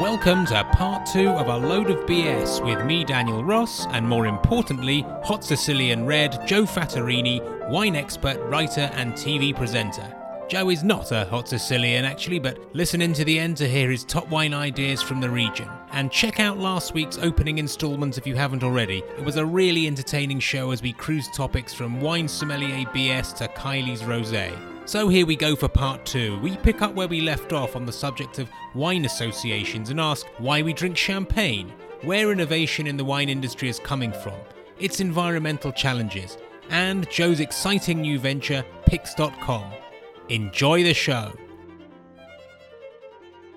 Welcome to part two of a load of BS with me, Daniel Ross, and more importantly, Hot Sicilian Red, Joe Fattorini, wine expert, writer, and TV presenter. Joe is not a hot Sicilian actually, but listen in to the end to hear his top wine ideas from the region. And check out last week's opening instalment if you haven't already. It was a really entertaining show as we cruised topics from wine sommelier BS to Kylie's rosé. So here we go for part two. We pick up where we left off on the subject of wine associations and ask why we drink champagne, where innovation in the wine industry is coming from, its environmental challenges, and Joe's exciting new venture, Pix.com. Enjoy the show.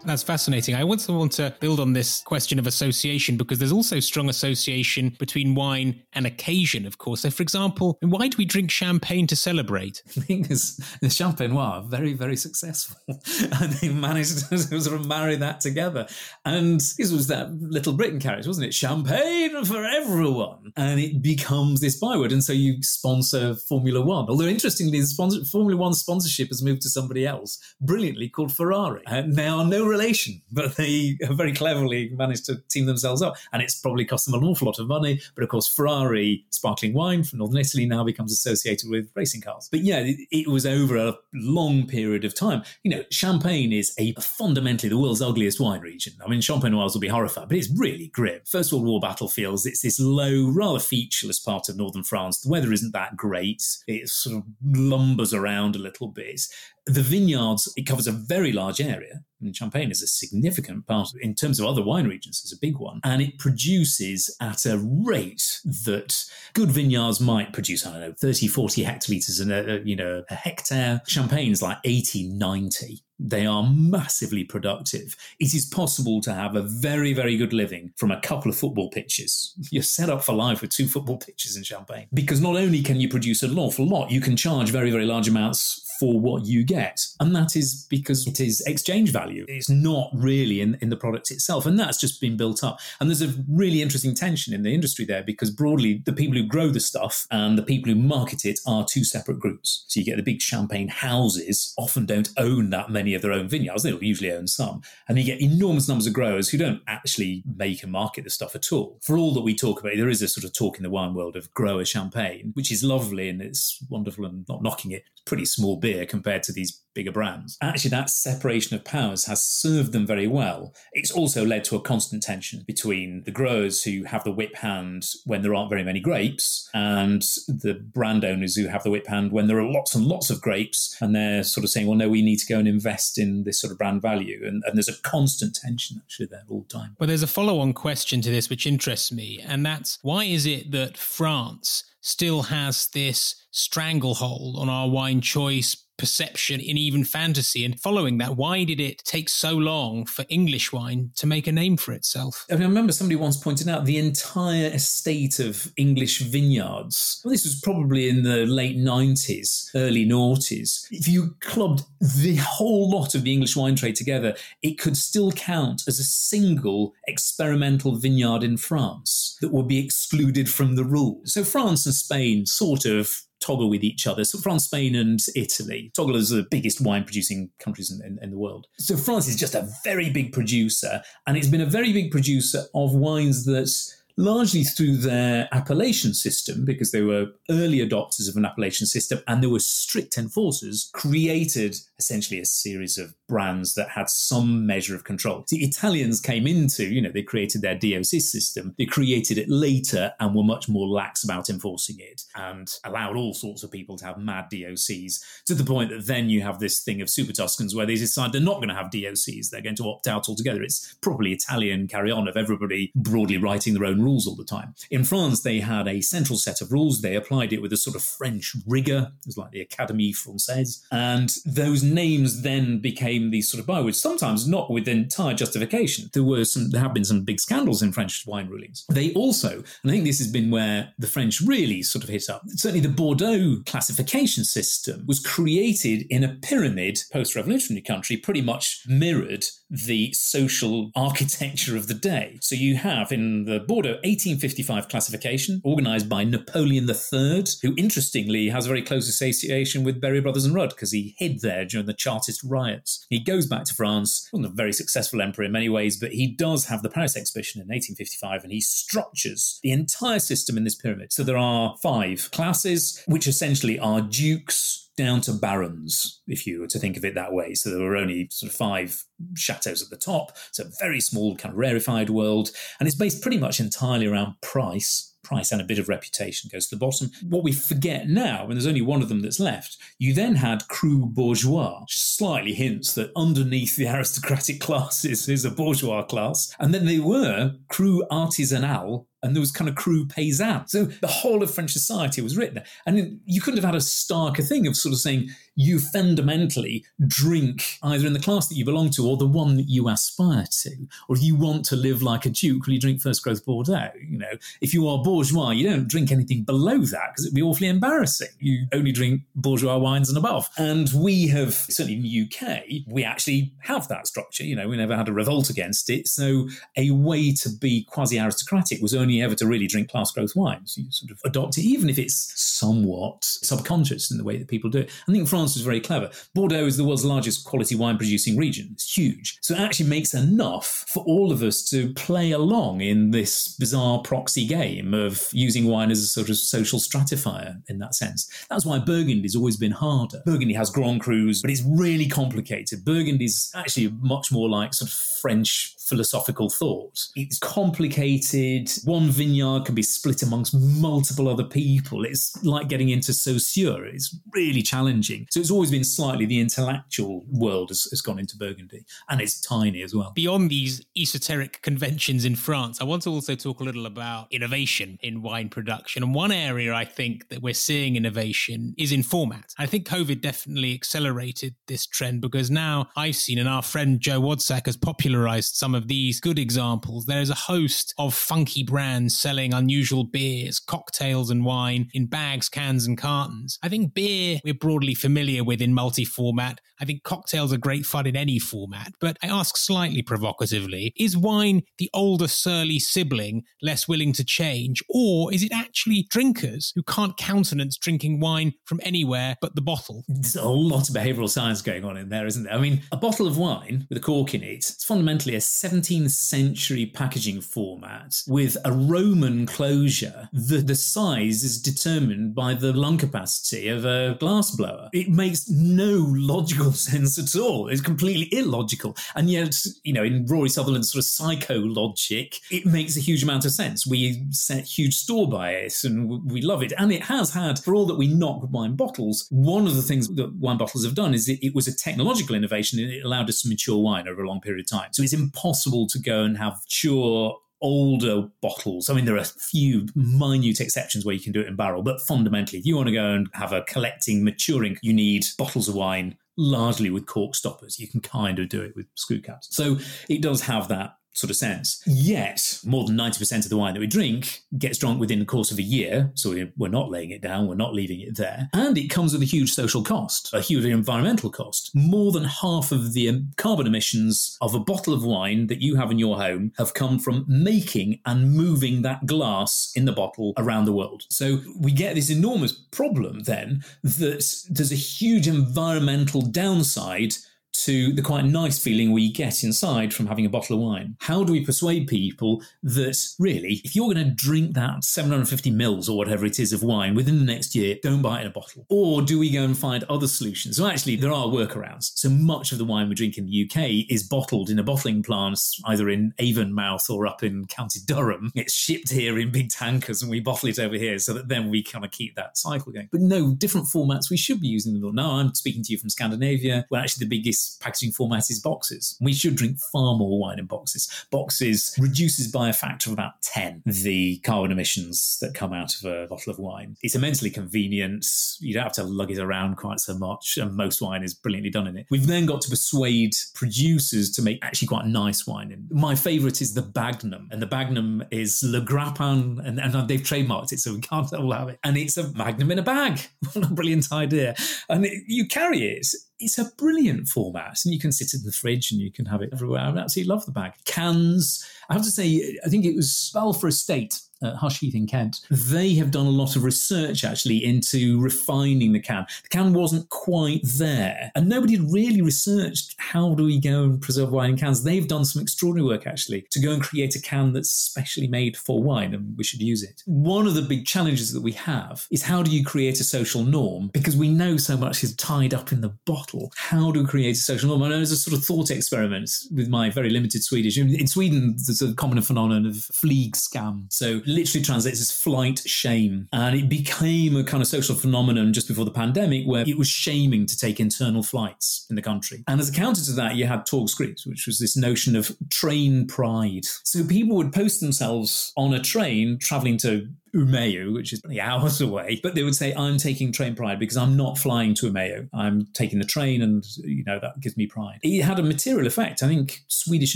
That's fascinating. I also want to build on this question of association because there's also strong association between wine and occasion, of course. So, for example, why do we drink champagne to celebrate? Is, the Champenois very, very successful. and they managed to sort of marry that together. And this was that Little Britain character, wasn't it? Champagne for everyone. And it becomes this byword. And so you sponsor Formula One. Although, interestingly, the sponsor, Formula One sponsorship has moved to somebody else, brilliantly called Ferrari. And they are no relation, but they very cleverly managed to team themselves up. And it's probably cost them an awful lot of money. But of course, Ferrari sparkling wine from northern Italy now becomes associated with racing cars. But yeah, it, was over a long period of time. You know, Champagne is a fundamentally the world's ugliest wine region. I mean, Champenois will be horrified, but it's really grim. First World War battlefields, it's this low, rather featureless part of northern France. The weather isn't that great. It sort of lumbers around a little bit the vineyards, it covers a very large area. And Champagne is a significant part in terms of other wine regions, it's a big one. And it produces at a rate that good vineyards might produce, I don't know, 30, 40 hectolitres in a, you know, a hectare. Champagne's like 80, 90 they are massively productive. It is possible to have a very, very good living from a couple of football pitches. You're set up for life with two football pitches in Champagne. Because not only can you produce an awful lot, you can charge very, very large amounts for what you get. And that is because it is exchange value. It's not really in, in the product itself. And that's just been built up. And there's a really interesting tension in the industry there because broadly, the people who grow the stuff and the people who market it are two separate groups. So you get the big champagne houses, often don't own that many of their own vineyards. They'll usually own some. And you get enormous numbers of growers who don't actually make and market the stuff at all. For all that we talk about, there is a sort of talk in the wine world of grower champagne, which is lovely and it's wonderful and not knocking it. It's pretty small beer compared to these bigger brands. Actually, that separation of powers has served them very well. It's also led to a constant tension between the growers who have the whip hand when there aren't very many grapes and the brand owners who have the whip hand when there are lots and lots of grapes. And they're sort of saying, well, no, we need to go and invest in this sort of brand value. And, and there's a constant tension actually there all the time. Well, there's a follow on question to this which interests me. And that's why is it that France still has this stranglehold on our wine choice perception in even fantasy. And following that, why did it take so long for English wine to make a name for itself? I, mean, I remember somebody once pointed out the entire estate of English vineyards. Well, this was probably in the late 90s, early noughties. If you clubbed the whole lot of the English wine trade together, it could still count as a single experimental vineyard in France that would be excluded from the rules. So France and Spain sort of toggle with each other. So France, Spain, and Italy toggle as the biggest wine producing countries in, in, in, the world. So France is just a very big producer, and it's been a very big producer of wines that largely through their appellation system, because they were early adopters of an appellation system and they were strict enforcers, created essentially a series of brands that had some measure of control. The Italians came into, you know, they created their DOC system, they created it later and were much more lax about enforcing it and allowed all sorts of people to have mad DOCs to the point that then you have this thing of Super Tuscans where they decide they're not going to have DOCs, they're going to opt out altogether. It's probably Italian carry on of everybody broadly writing their own rules all the time. In France, they had a central set of rules. They applied it with a sort of French rigor. It was like the Académie Française. And those names then became these sort of bywords, sometimes not with entire justification. There were some, there have been some big scandals in French wine rulings. They also, and I think this has been where the French really sort of hit up. Certainly, the Bordeaux classification system was created in a pyramid post-revolutionary country, pretty much mirrored the social architecture of the day. So you have in the Bordeaux 1855 classification, organized by Napoleon III, who interestingly has a very close association with Berry Brothers and Rudd because he hid there during the Chartist riots. He goes back to France, wasn't a very successful emperor in many ways, but he does have the Paris Exhibition in 1855 and he structures the entire system in this pyramid. So there are five classes, which essentially are dukes, down to barons, if you were to think of it that way. So there were only sort of five chateaus at the top. It's a very small, kind of rarefied world. And it's based pretty much entirely around price. Price and a bit of reputation goes to the bottom. What we forget now, and there's only one of them that's left, you then had cru bourgeois, slightly hints that underneath the aristocratic classes is a bourgeois class. And then they were cru artisanal, and there was kind of cru paysan. So the whole of French society was written. And you couldn't have had a starker thing of sort of saying you fundamentally drink either in the class that you belong to or the one that you aspire to. Or if you want to live like a duke, well, you drink first growth Bordeaux. You know, if you are bourgeois, you don't drink anything below that because it'd be awfully embarrassing. You only drink bourgeois wines and above. And we have, certainly in the UK, we actually have that structure. You know, we never had a revolt against it. So a way to be quasi aristocratic was only ever to really drink class growth wines. You sort of adopt it, even if it's somewhat subconscious in the way that people do it. I think France was very clever. Bordeaux is the world's largest quality wine producing region. It's huge. So it actually makes enough for all of us to play along in this bizarre proxy game of using wine as a sort of social stratifier in that sense. That's why Burgundy's always been harder. Burgundy has Grand Crus, but it's really complicated. Burgundy's actually much more like sort of French philosophical thought. It's complicated. One vineyard can be split amongst multiple other people. It's like getting into Saussure. It's really challenging. So it's always been slightly the intellectual world has, has gone into Burgundy, and it's tiny as well. Beyond these esoteric conventions in France, I want to also talk a little about innovation in wine production. And one area I think that we're seeing innovation is in format. I think COVID definitely accelerated this trend because now I've seen, and our friend Joe Wadsack has popularized some of these good examples. There is a host of funky brands selling unusual beers, cocktails, and wine in bags, cans, and cartons. I think beer we're broadly familiar with in multi format. I think cocktails are great fun in any format. But I ask slightly provocatively is wine the older, surly sibling less willing to change? Or is it actually drinkers who can't countenance drinking wine from anywhere but the bottle? There's a whole lot of behavioral science going on in there, isn't there? I mean, a bottle of wine with a cork in it, it's fundamentally a 17th century packaging format with a Roman closure. The, the size is determined by the lung capacity of a glass blower. It makes no logical sense at all. It's completely illogical. And yet, you know, in Rory Sutherland's sort of psycho logic, it makes a huge amount of sense. We set huge store by it and we love it. And it has had, for all that we knock wine bottles, one of the things that wine bottles have done is it, it was a technological innovation and it allowed us to mature wine over a long period of time. So it's impossible to go and have pure older bottles. I mean, there are a few minute exceptions where you can do it in barrel, but fundamentally, if you want to go and have a collecting, maturing, you need bottles of wine largely with cork stoppers. You can kind of do it with screw caps. So it does have that sort of sense. Yet, more than 90% of the wine that we drink gets drunk within the course of a year. So we're not laying it down, we're not leaving it there. And it comes with a huge social cost, a huge environmental cost. More than half of the um, carbon emissions of a bottle of wine that you have in your home have come from making and moving that glass in the bottle around the world. So we get this enormous problem then that there's a huge environmental downside to the quite nice feeling we get inside from having a bottle of wine. How do we persuade people that really, if you're going to drink that 750 mils or whatever it is of wine within the next year, don't buy it in a bottle? Or do we go and find other solutions? So actually, there are workarounds. So much of the wine we drink in the UK is bottled in a bottling plant, either in Avonmouth or up in County Durham. It's shipped here in big tankers and we bottle it over here so that then we kind of keep that cycle going. But no, different formats, we should be using them. Now I'm speaking to you from Scandinavia, where actually the biggest packaging format is boxes. We should drink far more wine in boxes. Boxes reduces by a factor of about 10 the carbon emissions that come out of a bottle of wine. It's immensely convenient. You don't have to lug it around quite so much, and most wine is brilliantly done in it. We've then got to persuade producers to make actually quite nice wine. And my favourite is the Bagnum, and the Bagnum is Le Grappin, and, and they've trademarked it, so we can't all have it. And it's a Magnum in a bag. what a brilliant idea! And it, you carry it it's a brilliant format and you can sit in the fridge and you can have it everywhere. I absolutely love the bag. Cans, I have to say, I think it was Balfour Estate at Hush Heath in Kent, they have done a lot of research actually into refining the can. The can wasn't quite there, and nobody had really researched how do we go and preserve wine in cans. They've done some extraordinary work actually to go and create a can that's specially made for wine, and we should use it. One of the big challenges that we have is how do you create a social norm? Because we know so much is tied up in the bottle. How do we create a social norm? I know there's a sort of thought experiment with my very limited Swedish. In Sweden, there's a common phenomenon of flygskam. So literally translates as flight shame. And it became a kind of social phenomenon just before the pandemic where it was shaming to take internal flights in the country. And as a counter to that, you had Tågskryt, which was this notion of train pride. So people would post themselves on a train traveling to Umeå, which is hours away, but they would say, I'm taking train pride because I'm not flying to Umeå. I'm taking the train and, you know, that gives me pride. It had a material effect. I think Swedish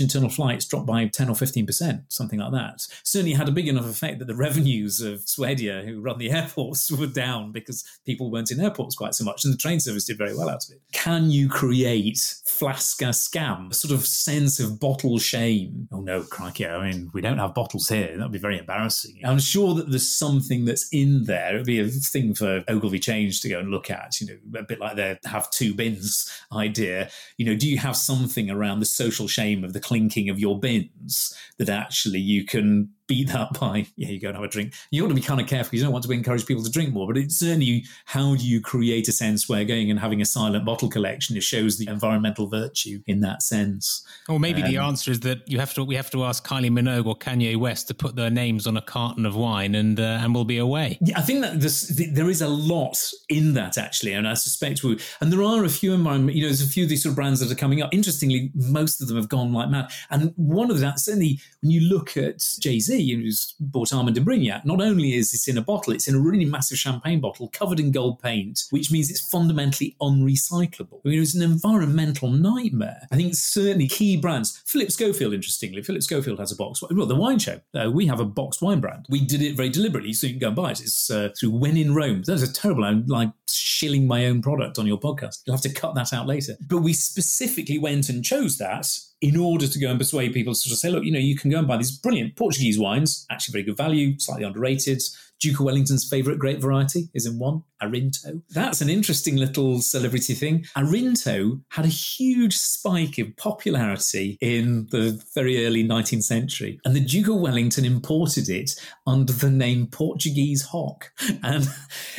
internal flights dropped by 10 or 15%, something like that. Certainly had a big enough effect that the revenues of Swedavia, who run the airports, were down because people weren't in airports quite so much and the train service did very well out of it. Can you create flaska skam, a sort of sense of bottle shame? Oh no, crikey, I mean, we don't have bottles here. That'd be very embarrassing. I'm sure that the something that's in there. It'd be a thing for Ogilvy Change to go and look at, you know, a bit like their have two bins idea. You know, do you have something around the social shame of the clinking of your bins that actually you can beat that by, yeah, you go and have a drink. You ought to be kind of careful you don't want to encourage people to drink more, but it's certainly how do you create a sense where going and having a silent bottle collection it shows the environmental virtue in that sense. Or maybe um, the answer is that you have to we have to ask Kylie Minogue or Kanye West to put their names on a carton of wine and uh, and we'll be away. Yeah, I think that this, there is a lot in that actually, and I suspect we and there are a few environment. You know, there's a few of these sort of brands that are coming up. Interestingly, most of them have gone like mad, and one of that certainly when you look at Z who's bought Armand de Brignac, not only is it in a bottle, it's in a really massive champagne bottle covered in gold paint, which means it's fundamentally unrecyclable. I mean, it was an environmental nightmare. I think certainly key brands, Phillip Schofield, interestingly, Phillip Schofield has a box. Well, the wine show, uh, we have a boxed wine brand. We did it very deliberately, so you can go and buy it. It's uh, through When in Rome. That was a terrible, like shilling my own product on your podcast. You'll have to cut that out later. But we specifically went and chose that in order to go and persuade people to sort of say, look, you know, you can go and buy these brilliant Portuguese wines, actually very good value, slightly underrated. Duke of Wellington's favourite grape variety is in one, Arinto. That's an interesting little celebrity thing. Arinto had a huge spike in popularity in the very early 19th century, and the Duke of Wellington imported it under the name Portuguese Hock. And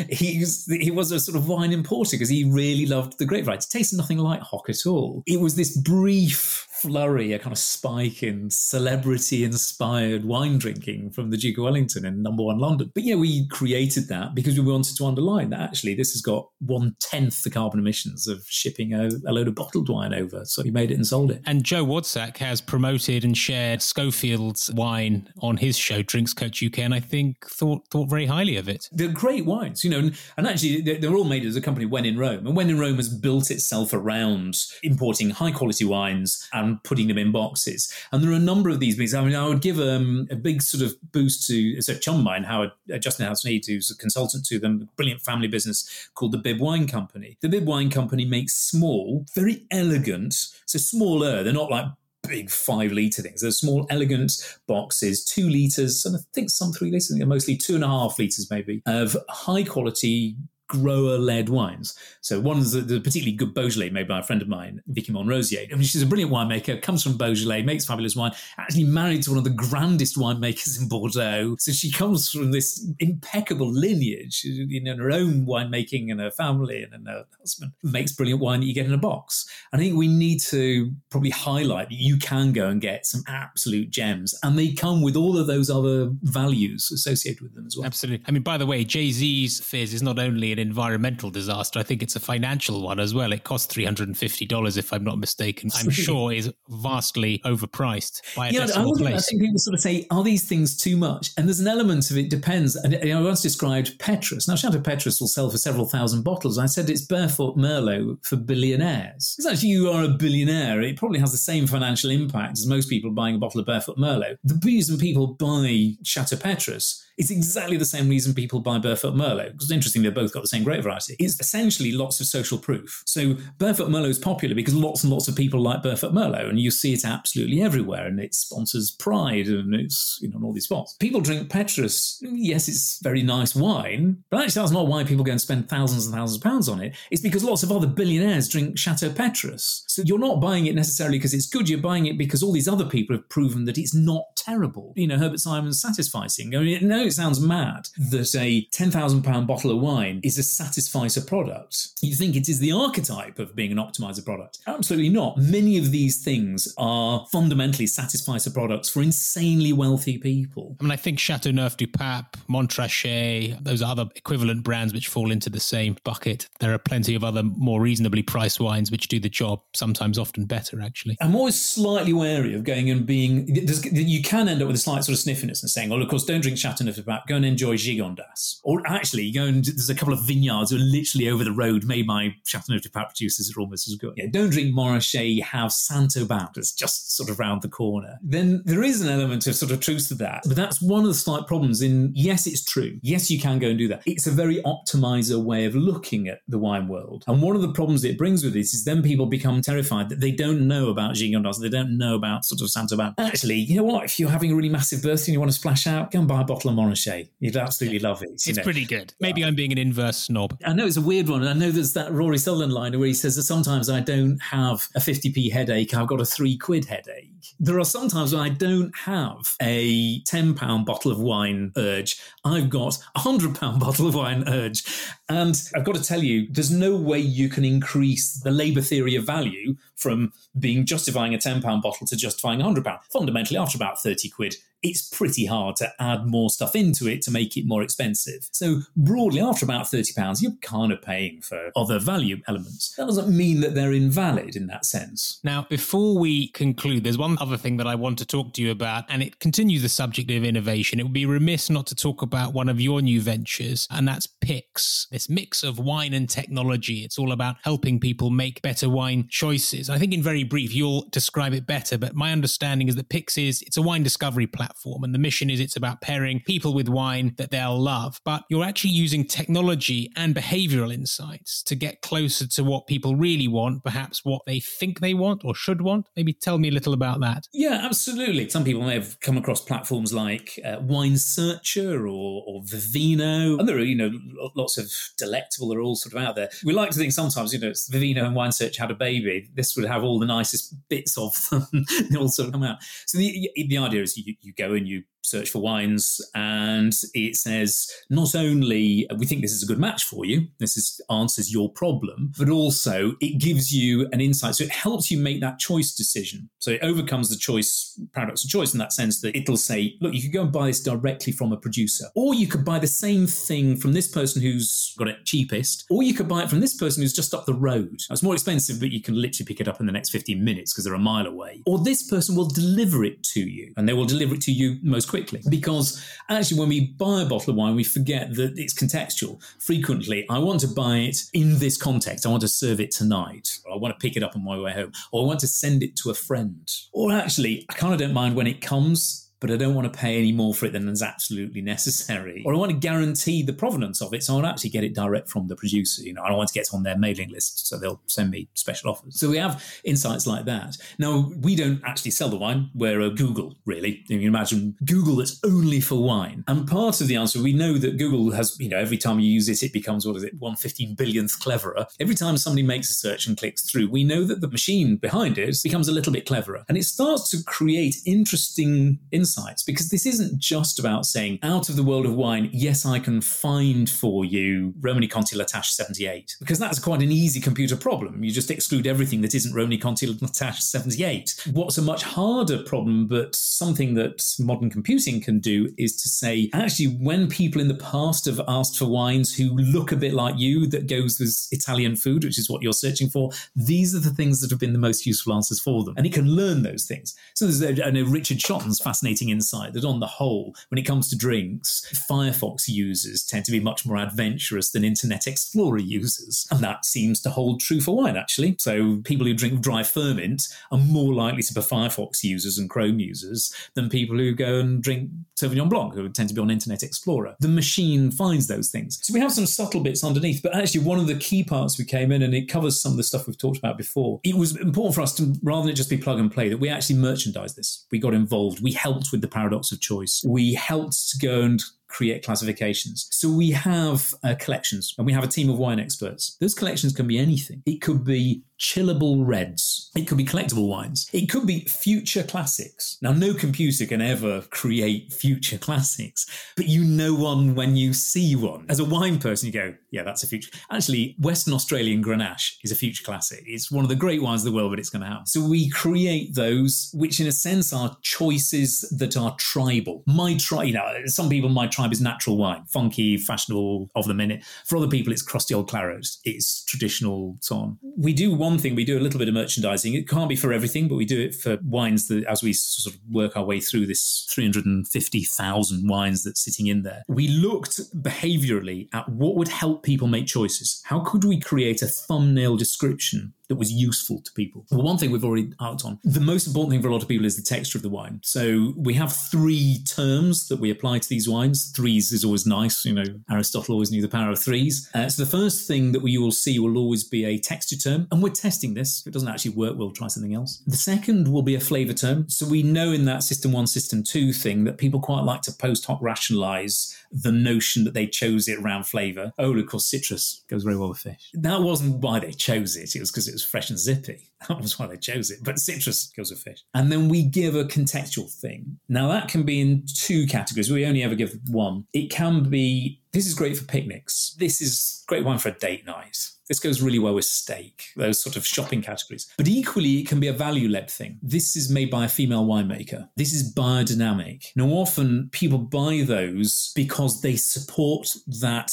he was, he was a sort of wine importer because he really loved the grape variety. It tasted nothing like Hock at all. It was this brief flurry, a kind of spike in celebrity inspired wine drinking from the Duke of Wellington in number one London. But yeah, we created that because we wanted to underline that actually this has got one tenth the carbon emissions of shipping a, a, load of bottled wine over. So we made it and sold it. And Joe Wadsack has promoted and shared Schofield's wine on his show, Drinks Coach UK, and I think thought thought very highly of it. They're great wines, you know, and, and actually they're, they're all made as a company when in Rome. And when in Rome has built itself around importing high quality wines and putting them in boxes. And there are a number of these beans. I mean, I would give um, a big sort of boost to so chum of mine, Howard uh, Justin Howard-Sneyd, who's a consultant to them, a brilliant family business called the Bib Wine Company. The Bib Wine Company makes small, very elegant, so smaller. They're not like big five litre things. They're small, elegant boxes, two litres, and I think some three litres, mostly two and a half litres maybe, of high quality grower led wines. So one is the particularly good Beaujolais made by a friend of mine, Vicky Monrozier. I mean, she's a brilliant winemaker, comes from Beaujolais, makes fabulous wine, actually married to one of the grandest winemakers in Bordeaux. So she comes from this impeccable lineage in her own winemaking and her family and her husband makes brilliant wine that you get in a box. I think we need to probably highlight that you can go and get some absolute gems and they come with all of those other values associated with them as well. Absolutely. I mean, by the way, Jay-Z's Fizz is not only an an environmental disaster. I think it's a financial one as well. It costs $350, if I'm not mistaken. I'm sure is vastly overpriced by a yeah, I, place. I think people sort of say, are these things too much? And there's an element of it depends. And I once described Petrus. Now, Chateau Petrus will sell for several thousand bottles. I said it's Barefoot Merlot for billionaires. Because actually, you are a billionaire. It probably has the same financial impact as most people buying a bottle of Barefoot Merlot. The reason people buy Chateau Petrus it's exactly the same reason people buy Barefoot Merlot, because interestingly, they've both got the same grape variety. It's essentially lots of social proof. So Barefoot Merlot is popular because lots and lots of people like Barefoot Merlot, and you see it absolutely everywhere, and it sponsors Pride, and it's, you know, all these spots. People drink Petrus. Yes, it's very nice wine, but actually that's not why people go and spend thousands and thousands of pounds on it. It's because lots of other billionaires drink Chateau Petrus. So you're not buying it necessarily because it's good, you're buying it because all these other people have proven that it's not terrible. You know, Herbert Simon's satisficing. I mean, no, it sounds mad that a £10,000 bottle of wine is a satisficer product. You think it is the archetype of being an optimizer product. Absolutely not. Many of these things are fundamentally satisficer products for insanely wealthy people. I mean, I think Chateauneuf du Pape, Montrachet, those other equivalent brands which fall into the same bucket. There are plenty of other more reasonably priced wines which do the job, sometimes often better, actually. I'm always slightly wary of going and being. You can end up with a slight sort of sniffiness and saying, well, of course, don't drink Chateauneuf Pape, go and enjoy Gigondas. Or actually, go and there's a couple of vineyards that are literally over the road made by Chateauneuf du Pape producers are almost as good. Yeah, don't drink Montrachet, have Saint-Aubin that's just sort of round the corner. Then there is an element of sort of truth to that. But that's one of the slight problems in, yes, it's true. Yes, you can go and do that. It's a very optimizer way of looking at the wine world. And one of the problems it brings with this is then people become terrified that they don't know about Gigondas, they don't know about sort of Saint-Aubin. Actually, you know what? If you're having a really massive birthday and you want to splash out, go and buy a bottle of Montrachet. You'd absolutely love it. It's know. pretty good. Maybe I'm being an inverse snob. I know it's a weird one. I know there's that Rory Sutherland line where he says that sometimes I don't have a 50p headache, I've got a three quid headache. There are sometimes when I don't have a £10 bottle of wine urge, I've got a £100 bottle of wine urge. And I've got to tell you, there's no way you can increase the Labour theory of value from being justifying a £10 bottle to justifying a £100. Fundamentally, after about 30 quid, it's pretty hard to add more stuff into it to make it more expensive. So broadly, after about £30, you're kind of paying for other value elements. That doesn't mean that they're invalid in that sense. Now, before we conclude, there's one other thing that I want to talk to you about, and it continues the subject of innovation. It would be remiss not to talk about one of your new ventures, and that's Pix, this mix of wine and technology. It's all about helping people make better wine choices. I think in very brief, you'll describe it better, but my understanding is that Pix is it's a wine discovery platform platform. And the mission is it's about pairing people with wine that they'll love. But you're actually using technology and behavioral insights to get closer to what people really want, perhaps what they think they want or should want. Maybe tell me a little about that. Yeah, absolutely. Some people may have come across platforms like uh, Wine Searcher or, or Vivino. And there are, you know, lots of delectable, they're all sort of out there. We like to think sometimes, you know, Vivino and Wine Search had a baby. This would have all the nicest bits of them. they all sort of come out. So the, the idea is you, you go and you search for wines and it says not only we think this is a good match for you this is answers your problem but also it gives you an insight. So it helps you make that choice decision. So it overcomes the choice paradox of choice in that sense that it'll say look you could go and buy this directly from a producer. Or you could buy the same thing from this person who's got it cheapest or you could buy it from this person who's just up the road. It's more expensive but you can literally pick it up in the next 15 minutes because they're a mile away. Or this person will deliver it to you and they will deliver it to you most quickly. Because actually, when we buy a bottle of wine, we forget that it's contextual. Frequently, I want to buy it in this context. I want to serve it tonight, or I want to pick it up on my way home, or I want to send it to a friend. Or actually, I kind of don't mind when it comes but I don't want to pay any more for it than is absolutely necessary. Or I want to guarantee the provenance of it, so I'll actually get it direct from the producer. You know, I don't want to get it on their mailing list, so they'll send me special offers. So we have insights like that. Now, we don't actually sell the wine. We're a Google, really. You can imagine Google that's only for wine. And part of the answer, we know that Google has, you know, every time you use it, it becomes, what is it, 115 billionth cleverer. Every time somebody makes a search and clicks through, we know that the machine behind it becomes a little bit cleverer. And it starts to create interesting insights insights because this isn't just about saying, out of the world of wine, yes, I can find for you Romanée Conti La Tâche 78, because that's quite an easy computer problem. You just exclude everything that isn't Romanée Conti La Tâche 78. What's a much harder problem, but something that modern computing can do, is to say, actually, when people in the past have asked for wines who look a bit like you, that goes with Italian food, which is what you're searching for, these are the things that have been the most useful answers for them. And it can learn those things. So there's I know Richard Shotton's fascinating insight that on the whole, when it comes to drinks, Firefox users tend to be much more adventurous than Internet Explorer users. And that seems to hold true for wine, actually. So people who drink dry Furmint are more likely to be Firefox users and Chrome users than people who go and drink Sauvignon Blanc, who tend to be on Internet Explorer. The machine finds those things. So we have some subtle bits underneath, but actually one of the key parts we came in, and it covers some of the stuff we've talked about before. It was important for us to, rather than it just be plug and play, that we actually merchandise this. We got involved. We helped with the paradox of choice. We helped to go and create classifications. So we have uh, collections and we have a team of wine experts. Those collections can be anything. It could be chillable reds. It could be collectible wines. It could be future classics. Now, no computer can ever create future classics, but you know one when you see one. As a wine person, you go, yeah, that's a future. Actually, Western Australian Grenache is a future classic. It's one of the great wines of the world, but it's going to happen. So we create those, which in a sense are choices that are tribal. My tribe, you know, some people, my tribe is natural wine, funky, fashionable, of the minute. For other people, it's crusty old claret. It's traditional, so on. We do one thing, we do a little bit of merchandising. It can't be for everything, but we do it for wines that, as we sort of work our way through this 350,000 wines that's sitting in there, we looked behaviorally at what would help people make choices. How could we create a thumbnail description that was useful to people. Well, one thing we've already out on. The most important thing for a lot of people is the texture of the wine. So we have three terms that we apply to these wines. Threes is always nice. You know, Aristotle always knew the power of threes. Uh, so the first thing that we will see will always be a texture term, and we're testing this. If it doesn't actually work, we'll try something else. The second will be a flavor term. So we know in that system one, system two thing that people quite like to post hoc rationalize the notion that they chose it around flavor. Oh, of course, citrus goes very well with fish. That wasn't why they chose it. It was because it was fresh and zippy. That was why they chose it. But citrus goes with fish. And then we give a contextual thing. Now, that can be in two categories. We only ever give one. It can be this is great for picnics. This is great one for a date night. This goes really well with steak, those sort of shopping categories. But equally, it can be a value led thing. This is made by a female winemaker. This is biodynamic. Now, often people buy those because they support that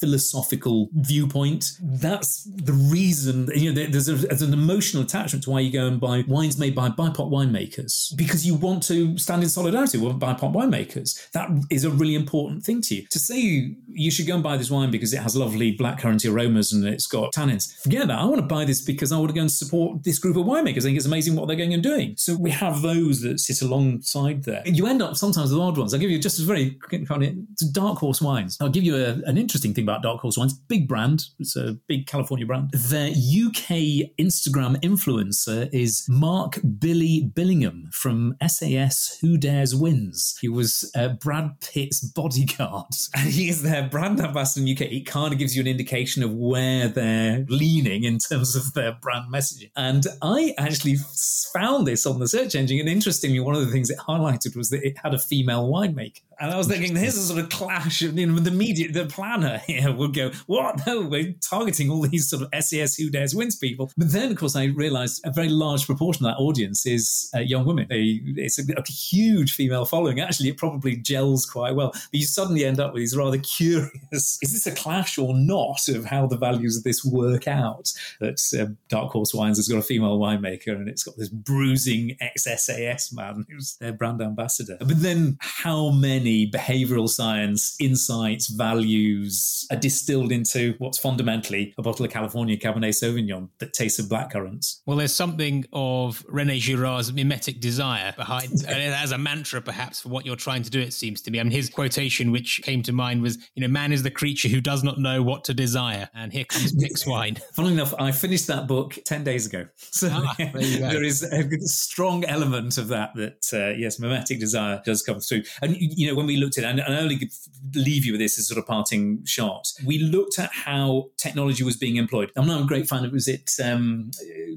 philosophical viewpoint. That's the reason, you know, there's, a, there's, an emotional attachment to why you go and buy wines made by BIPOC winemakers because you want to stand in solidarity with BIPOC winemakers. That is a really important thing to you. To say you, you should go and buy this wine because it has lovely blackcurranty aromas and it's got tannins, forget that. I want to buy this because I want to go and support this group of winemakers. I think it's amazing what they're going and doing. So we have those that sit alongside there. You end up sometimes with odd ones. I'll give you just a very quick dark horse wines. I'll give you a, an interesting thing about Dark Horse Wines. Big brand. It's a big California brand. Their UK Instagram influencer is Mark Billy Billingham from SAS Who Dares Wins. He was uh, Brad Pitt's bodyguard. And he is their brand ambassador in UK. It kind of gives you an indication of where they're leaning in terms of their brand messaging. And I actually found this on the search engine. And interestingly, one of the things it highlighted was that it had a female winemaker. And I was thinking, here's a sort of clash of you know, the media, the planner here would go, what? No, we're targeting all these sort of SAS Who Dares Wins people. But then, of course, I realized a very large proportion of that audience is uh, young women. They, it's a, a, huge female following. Actually, it probably gels quite well. But you suddenly end up with these rather curious is this a clash or not of how the values of this work out? That uh, Dark Horse Wines has got a female winemaker and it's got this bruising ex SAS man who's their brand ambassador. But then, how many behavioral science insights, values are distilled into what's fundamentally a bottle of California Cabernet Sauvignon that tastes of blackcurrants. Well, there's something of Rene Girard's mimetic desire behind, it as a mantra perhaps for what you're trying to do. It seems to me. I mean, his quotation, which came to mind, was, "You know, man is the creature who does not know what to desire," and here comes Pix wine. Funnily enough, I finished that book ten days ago, so ah, there, there is a strong element of that. That uh, yes, mimetic desire does come through, and you know, when we looked at, it, and I only leave you with this as sort of parting shot, we looked at how technology was being employed. I'm not a great fan of, was it um,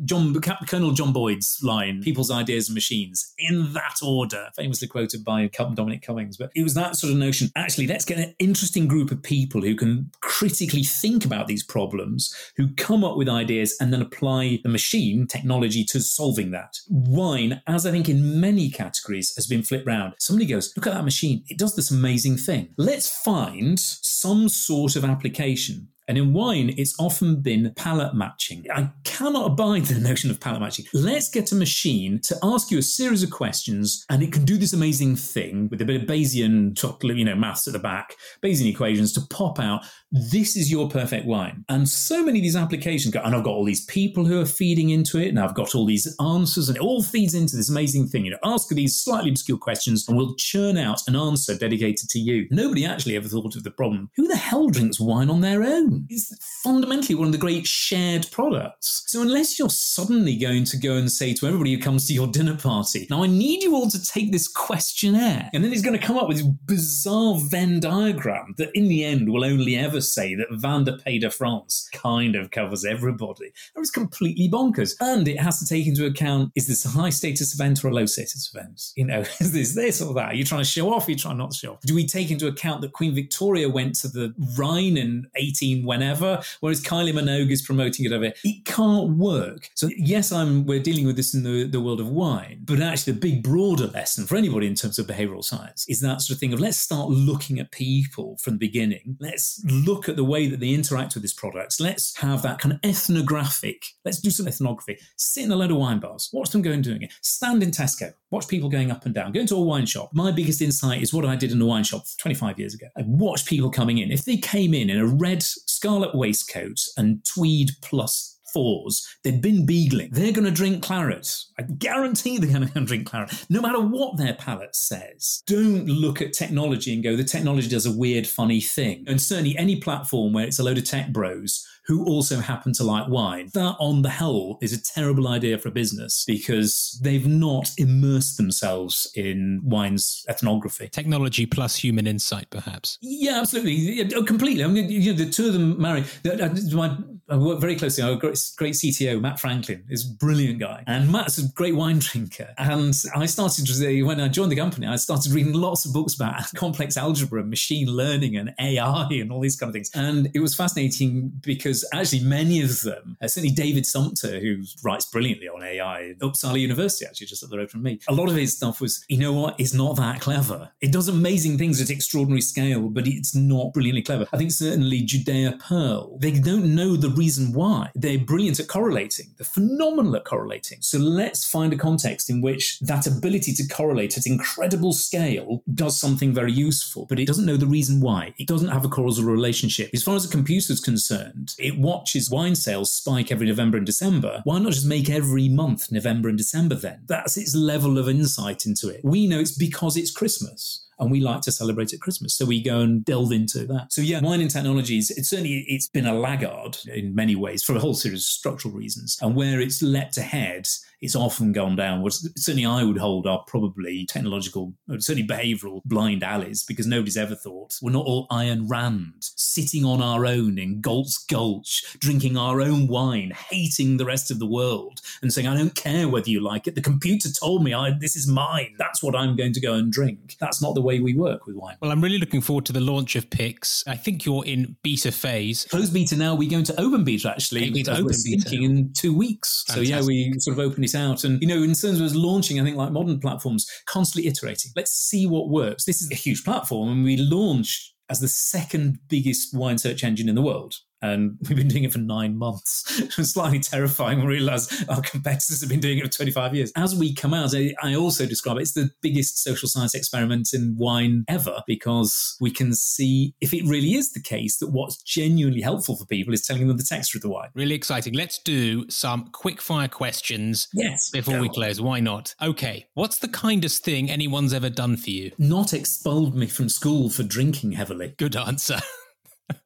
John Colonel John Boyd's line, people's ideas and machines, in that order, famously quoted by Dominic Cummings. But it was that sort of notion. Actually, let's get an interesting group of people who can critically think about these problems, who come up with ideas and then apply the machine technology to solving that. Wine, as I think in many categories, has been flipped round. Somebody goes, look at that machine. It does this amazing thing. Let's find some sort of application and in wine, it's often been palate matching. I cannot abide the notion of palate matching. Let's get a machine to ask you a series of questions, and it can do this amazing thing with a bit of Bayesian you know, maths at the back, Bayesian equations to pop out. This is your perfect wine. And so many of these applications go, and I've got all these people who are feeding into it, and I've got all these answers, and it all feeds into this amazing thing. You know, ask these slightly obscure questions, and we'll churn out an answer dedicated to you. Nobody actually ever thought of the problem. Who the hell drinks wine on their own? It's fundamentally one of the great shared products. So unless you're suddenly going to go and say to everybody who comes to your dinner party, now I need you all to take this questionnaire, and then he's going to come up with this bizarre Venn diagram that in the end will only ever say that Vin de Pays de France kind of covers everybody. That was completely bonkers. And it has to take into account, is this a high status event or a low status event? You know, is this this or that? Are you trying to show off? Are you trying not to show off? Do we take into account that Queen Victoria went to the Rhine in 18 whenever, whereas Kylie Minogue is promoting it over. It can't work. So yes, I'm we're dealing with this in the, the world of wine, but actually the big broader lesson for anybody in terms of behavioral science is that sort of thing of let's start looking at people from the beginning. Let's look at the way that they interact with these products. Let's have that kind of ethnographic. Let's do some ethnography. Sit in a load of wine bars, watch them go and doing it. Stand in Tesco, watch people going up and down. Go into a wine shop. My biggest insight is what I did in a wine shop 25 years ago. I watched people coming in. If they came in in a red scarlet waistcoat and tweed plus fours, they've been beagling. They're going to drink claret. I guarantee they're going to drink claret, no matter what their palate says. Don't look at technology and go, the technology does a weird, funny thing. And certainly any platform where it's a load of tech bros who also happen to like wine. That, on the whole, is a terrible idea for a business because they've not immersed themselves in wine's ethnography. Technology plus human insight, perhaps. Yeah, absolutely. Yeah, oh, completely. I mean, you know, the two of them marry. Uh, my I work very closely. Our great, great CTO, Matt Franklin, is a brilliant guy. And Matt's a great wine drinker. And I started, when I joined the company, I started reading lots of books about complex algebra, and machine learning, and AI, and all these kind of things. And it was fascinating because actually many of them, uh, certainly David Sumpter, who writes brilliantly on AI Uppsala University, actually just up the road from me, a lot of his stuff was, you know what, it's not that clever. It does amazing things at extraordinary scale, but it's not brilliantly clever. I think certainly Judea Pearl, they don't know the reason why. They're brilliant at correlating, they're phenomenal at correlating. So let's find a context in which that ability to correlate at incredible scale does something very useful, but it doesn't know the reason why. It doesn't have a causal relationship. As far as a computer is concerned, it watches wine sales spike every November and December. Why not just make every month November and December then? That's its level of insight into it. We know it's because it's Christmas and we like to celebrate at Christmas. So we go and delve into that. So yeah, wine and technologies, it's certainly it's been a laggard in many ways for a whole series of structural reasons. And where it's leapt ahead it's often gone downwards. Certainly I would hold are probably technological, certainly behavioral blind alleys, because nobody's ever thought we're not all Ayn Rand sitting on our own in Galt's Gulch, drinking our own wine, hating the rest of the world, and saying, I don't care whether you like it. The computer told me I, this is mine. That's what I'm going to go and drink. That's not the way we work with wine. Well, I'm really looking forward to the launch of Pix. I think you're in beta phase. Closed beta now. We're going to open beta actually. Beta, open beta. in two weeks. Fantastic. So yeah, we sort of open it out. And, you know, in terms of us launching, I think like modern platforms, constantly iterating. Let's see what works. This is a huge platform and we launched as the second biggest wine search engine in the world and we've been doing it for nine months. it's slightly terrifying when we realize our competitors have been doing it for 25 years. As we come out, I also describe it, it's the biggest social science experiment in wine ever because we can see if it really is the case that what's genuinely helpful for people is telling them the texture of the wine. Really exciting. Let's do some quick fire questions yes, before we close. Why not? Okay. What's the kindest thing anyone's ever done for you? Not expelled me from school for drinking heavily. Good answer.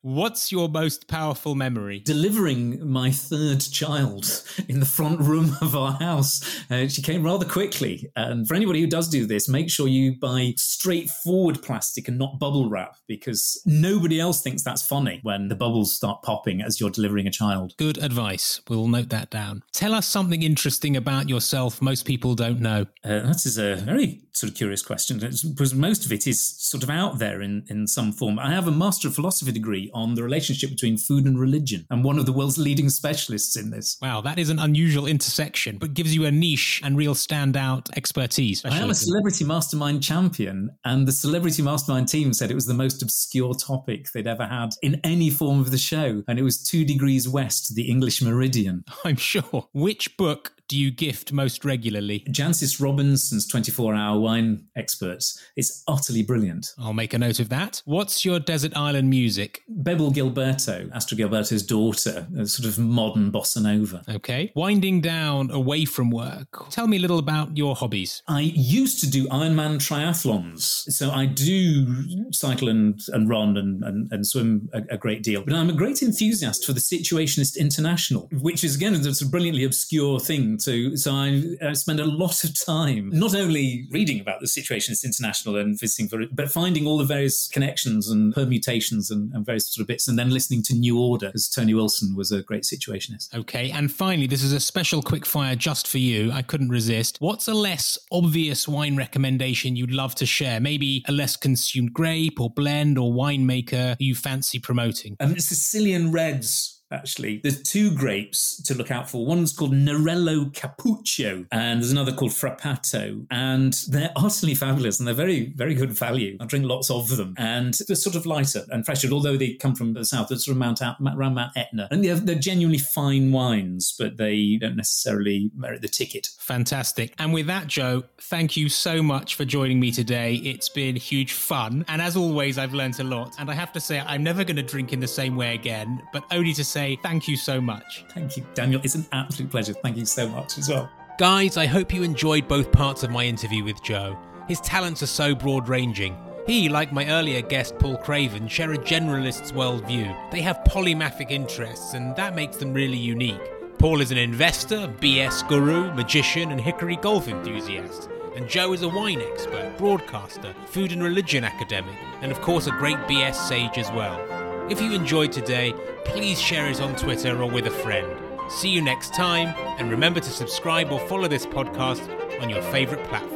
What's your most powerful memory? Delivering my third child in the front room of our house. Uh, she came rather quickly. And for anybody who does do this, make sure you buy straightforward plastic and not bubble wrap because nobody else thinks that's funny when the bubbles start popping as you're delivering a child. Good advice. We'll note that down. Tell us something interesting about yourself most people don't know. Uh, that is a very sort of curious question because most of it is sort of out there in, in some form. I have a Master of Philosophy degree on the relationship between food and religion. I'm one of the world's leading specialists in this. Wow, that is an unusual intersection, but gives you a niche and real standout expertise. I am a celebrity mastermind champion, and the celebrity mastermind team said it was the most obscure topic they'd ever had in any form of the show, and it was two degrees west, the English meridian. I'm sure. Which book do you gift most regularly? Jancis Robinson's 24 hour wine experts. It's utterly brilliant. I'll make a note of that. What's your desert island music? Bebel Gilberto, Astrud Gilberto's daughter, a sort of modern bossa nova. Okay. Winding down away from work, tell me a little about your hobbies. I used to do Ironman triathlons. So I do cycle and, and run and, and, and swim a, a, great deal. But I'm a great enthusiast for the Situationist International, which is, again, a brilliantly obscure thing to. So I, I spend a lot of time not only reading about the situation Situationist International and visiting for it, but finding all the various connections and permutations and, and various sort of bits, and then listening to New Order, because Tony Wilson was a great situationist. Okay, and finally, this is a special quick fire just for you. I couldn't resist. What's a less obvious wine recommendation you'd love to share? Maybe a less consumed grape or blend or winemaker you fancy promoting? Um, Sicilian Reds actually. There's two grapes to look out for. One's called Nerello Cappuccio, and there's another called Frappato. And they're utterly fabulous and they're very, very good value. I drink lots of them. And they're sort of lighter and fresher, although they come from the south. They're sort of Mount, around Mount Etna. And they're, they're genuinely fine wines, but they don't necessarily merit the ticket. Fantastic. And with that, Joe, thank you so much for joining me today. It's been huge fun. And as always, I've learned a lot. And I have to say, I'm never going to drink in the same way again, but only to say thank you so much. Thank you, Daniel. It's an absolute pleasure. Thank you so much as well. Guys, I hope you enjoyed both parts of my interview with Joe. His talents are so broad ranging. He, like my earlier guest Paul Craven, share a generalist's worldview. They have polymathic interests, and that makes them really unique. Paul is an investor, BS guru, magician, and hickory golf enthusiast. And Joe is a wine expert, broadcaster, food and religion academic, and of course a great BS sage as well. If you enjoyed today, please share it on Twitter or with a friend. See you next time, and remember to subscribe or follow this podcast on your favourite platform.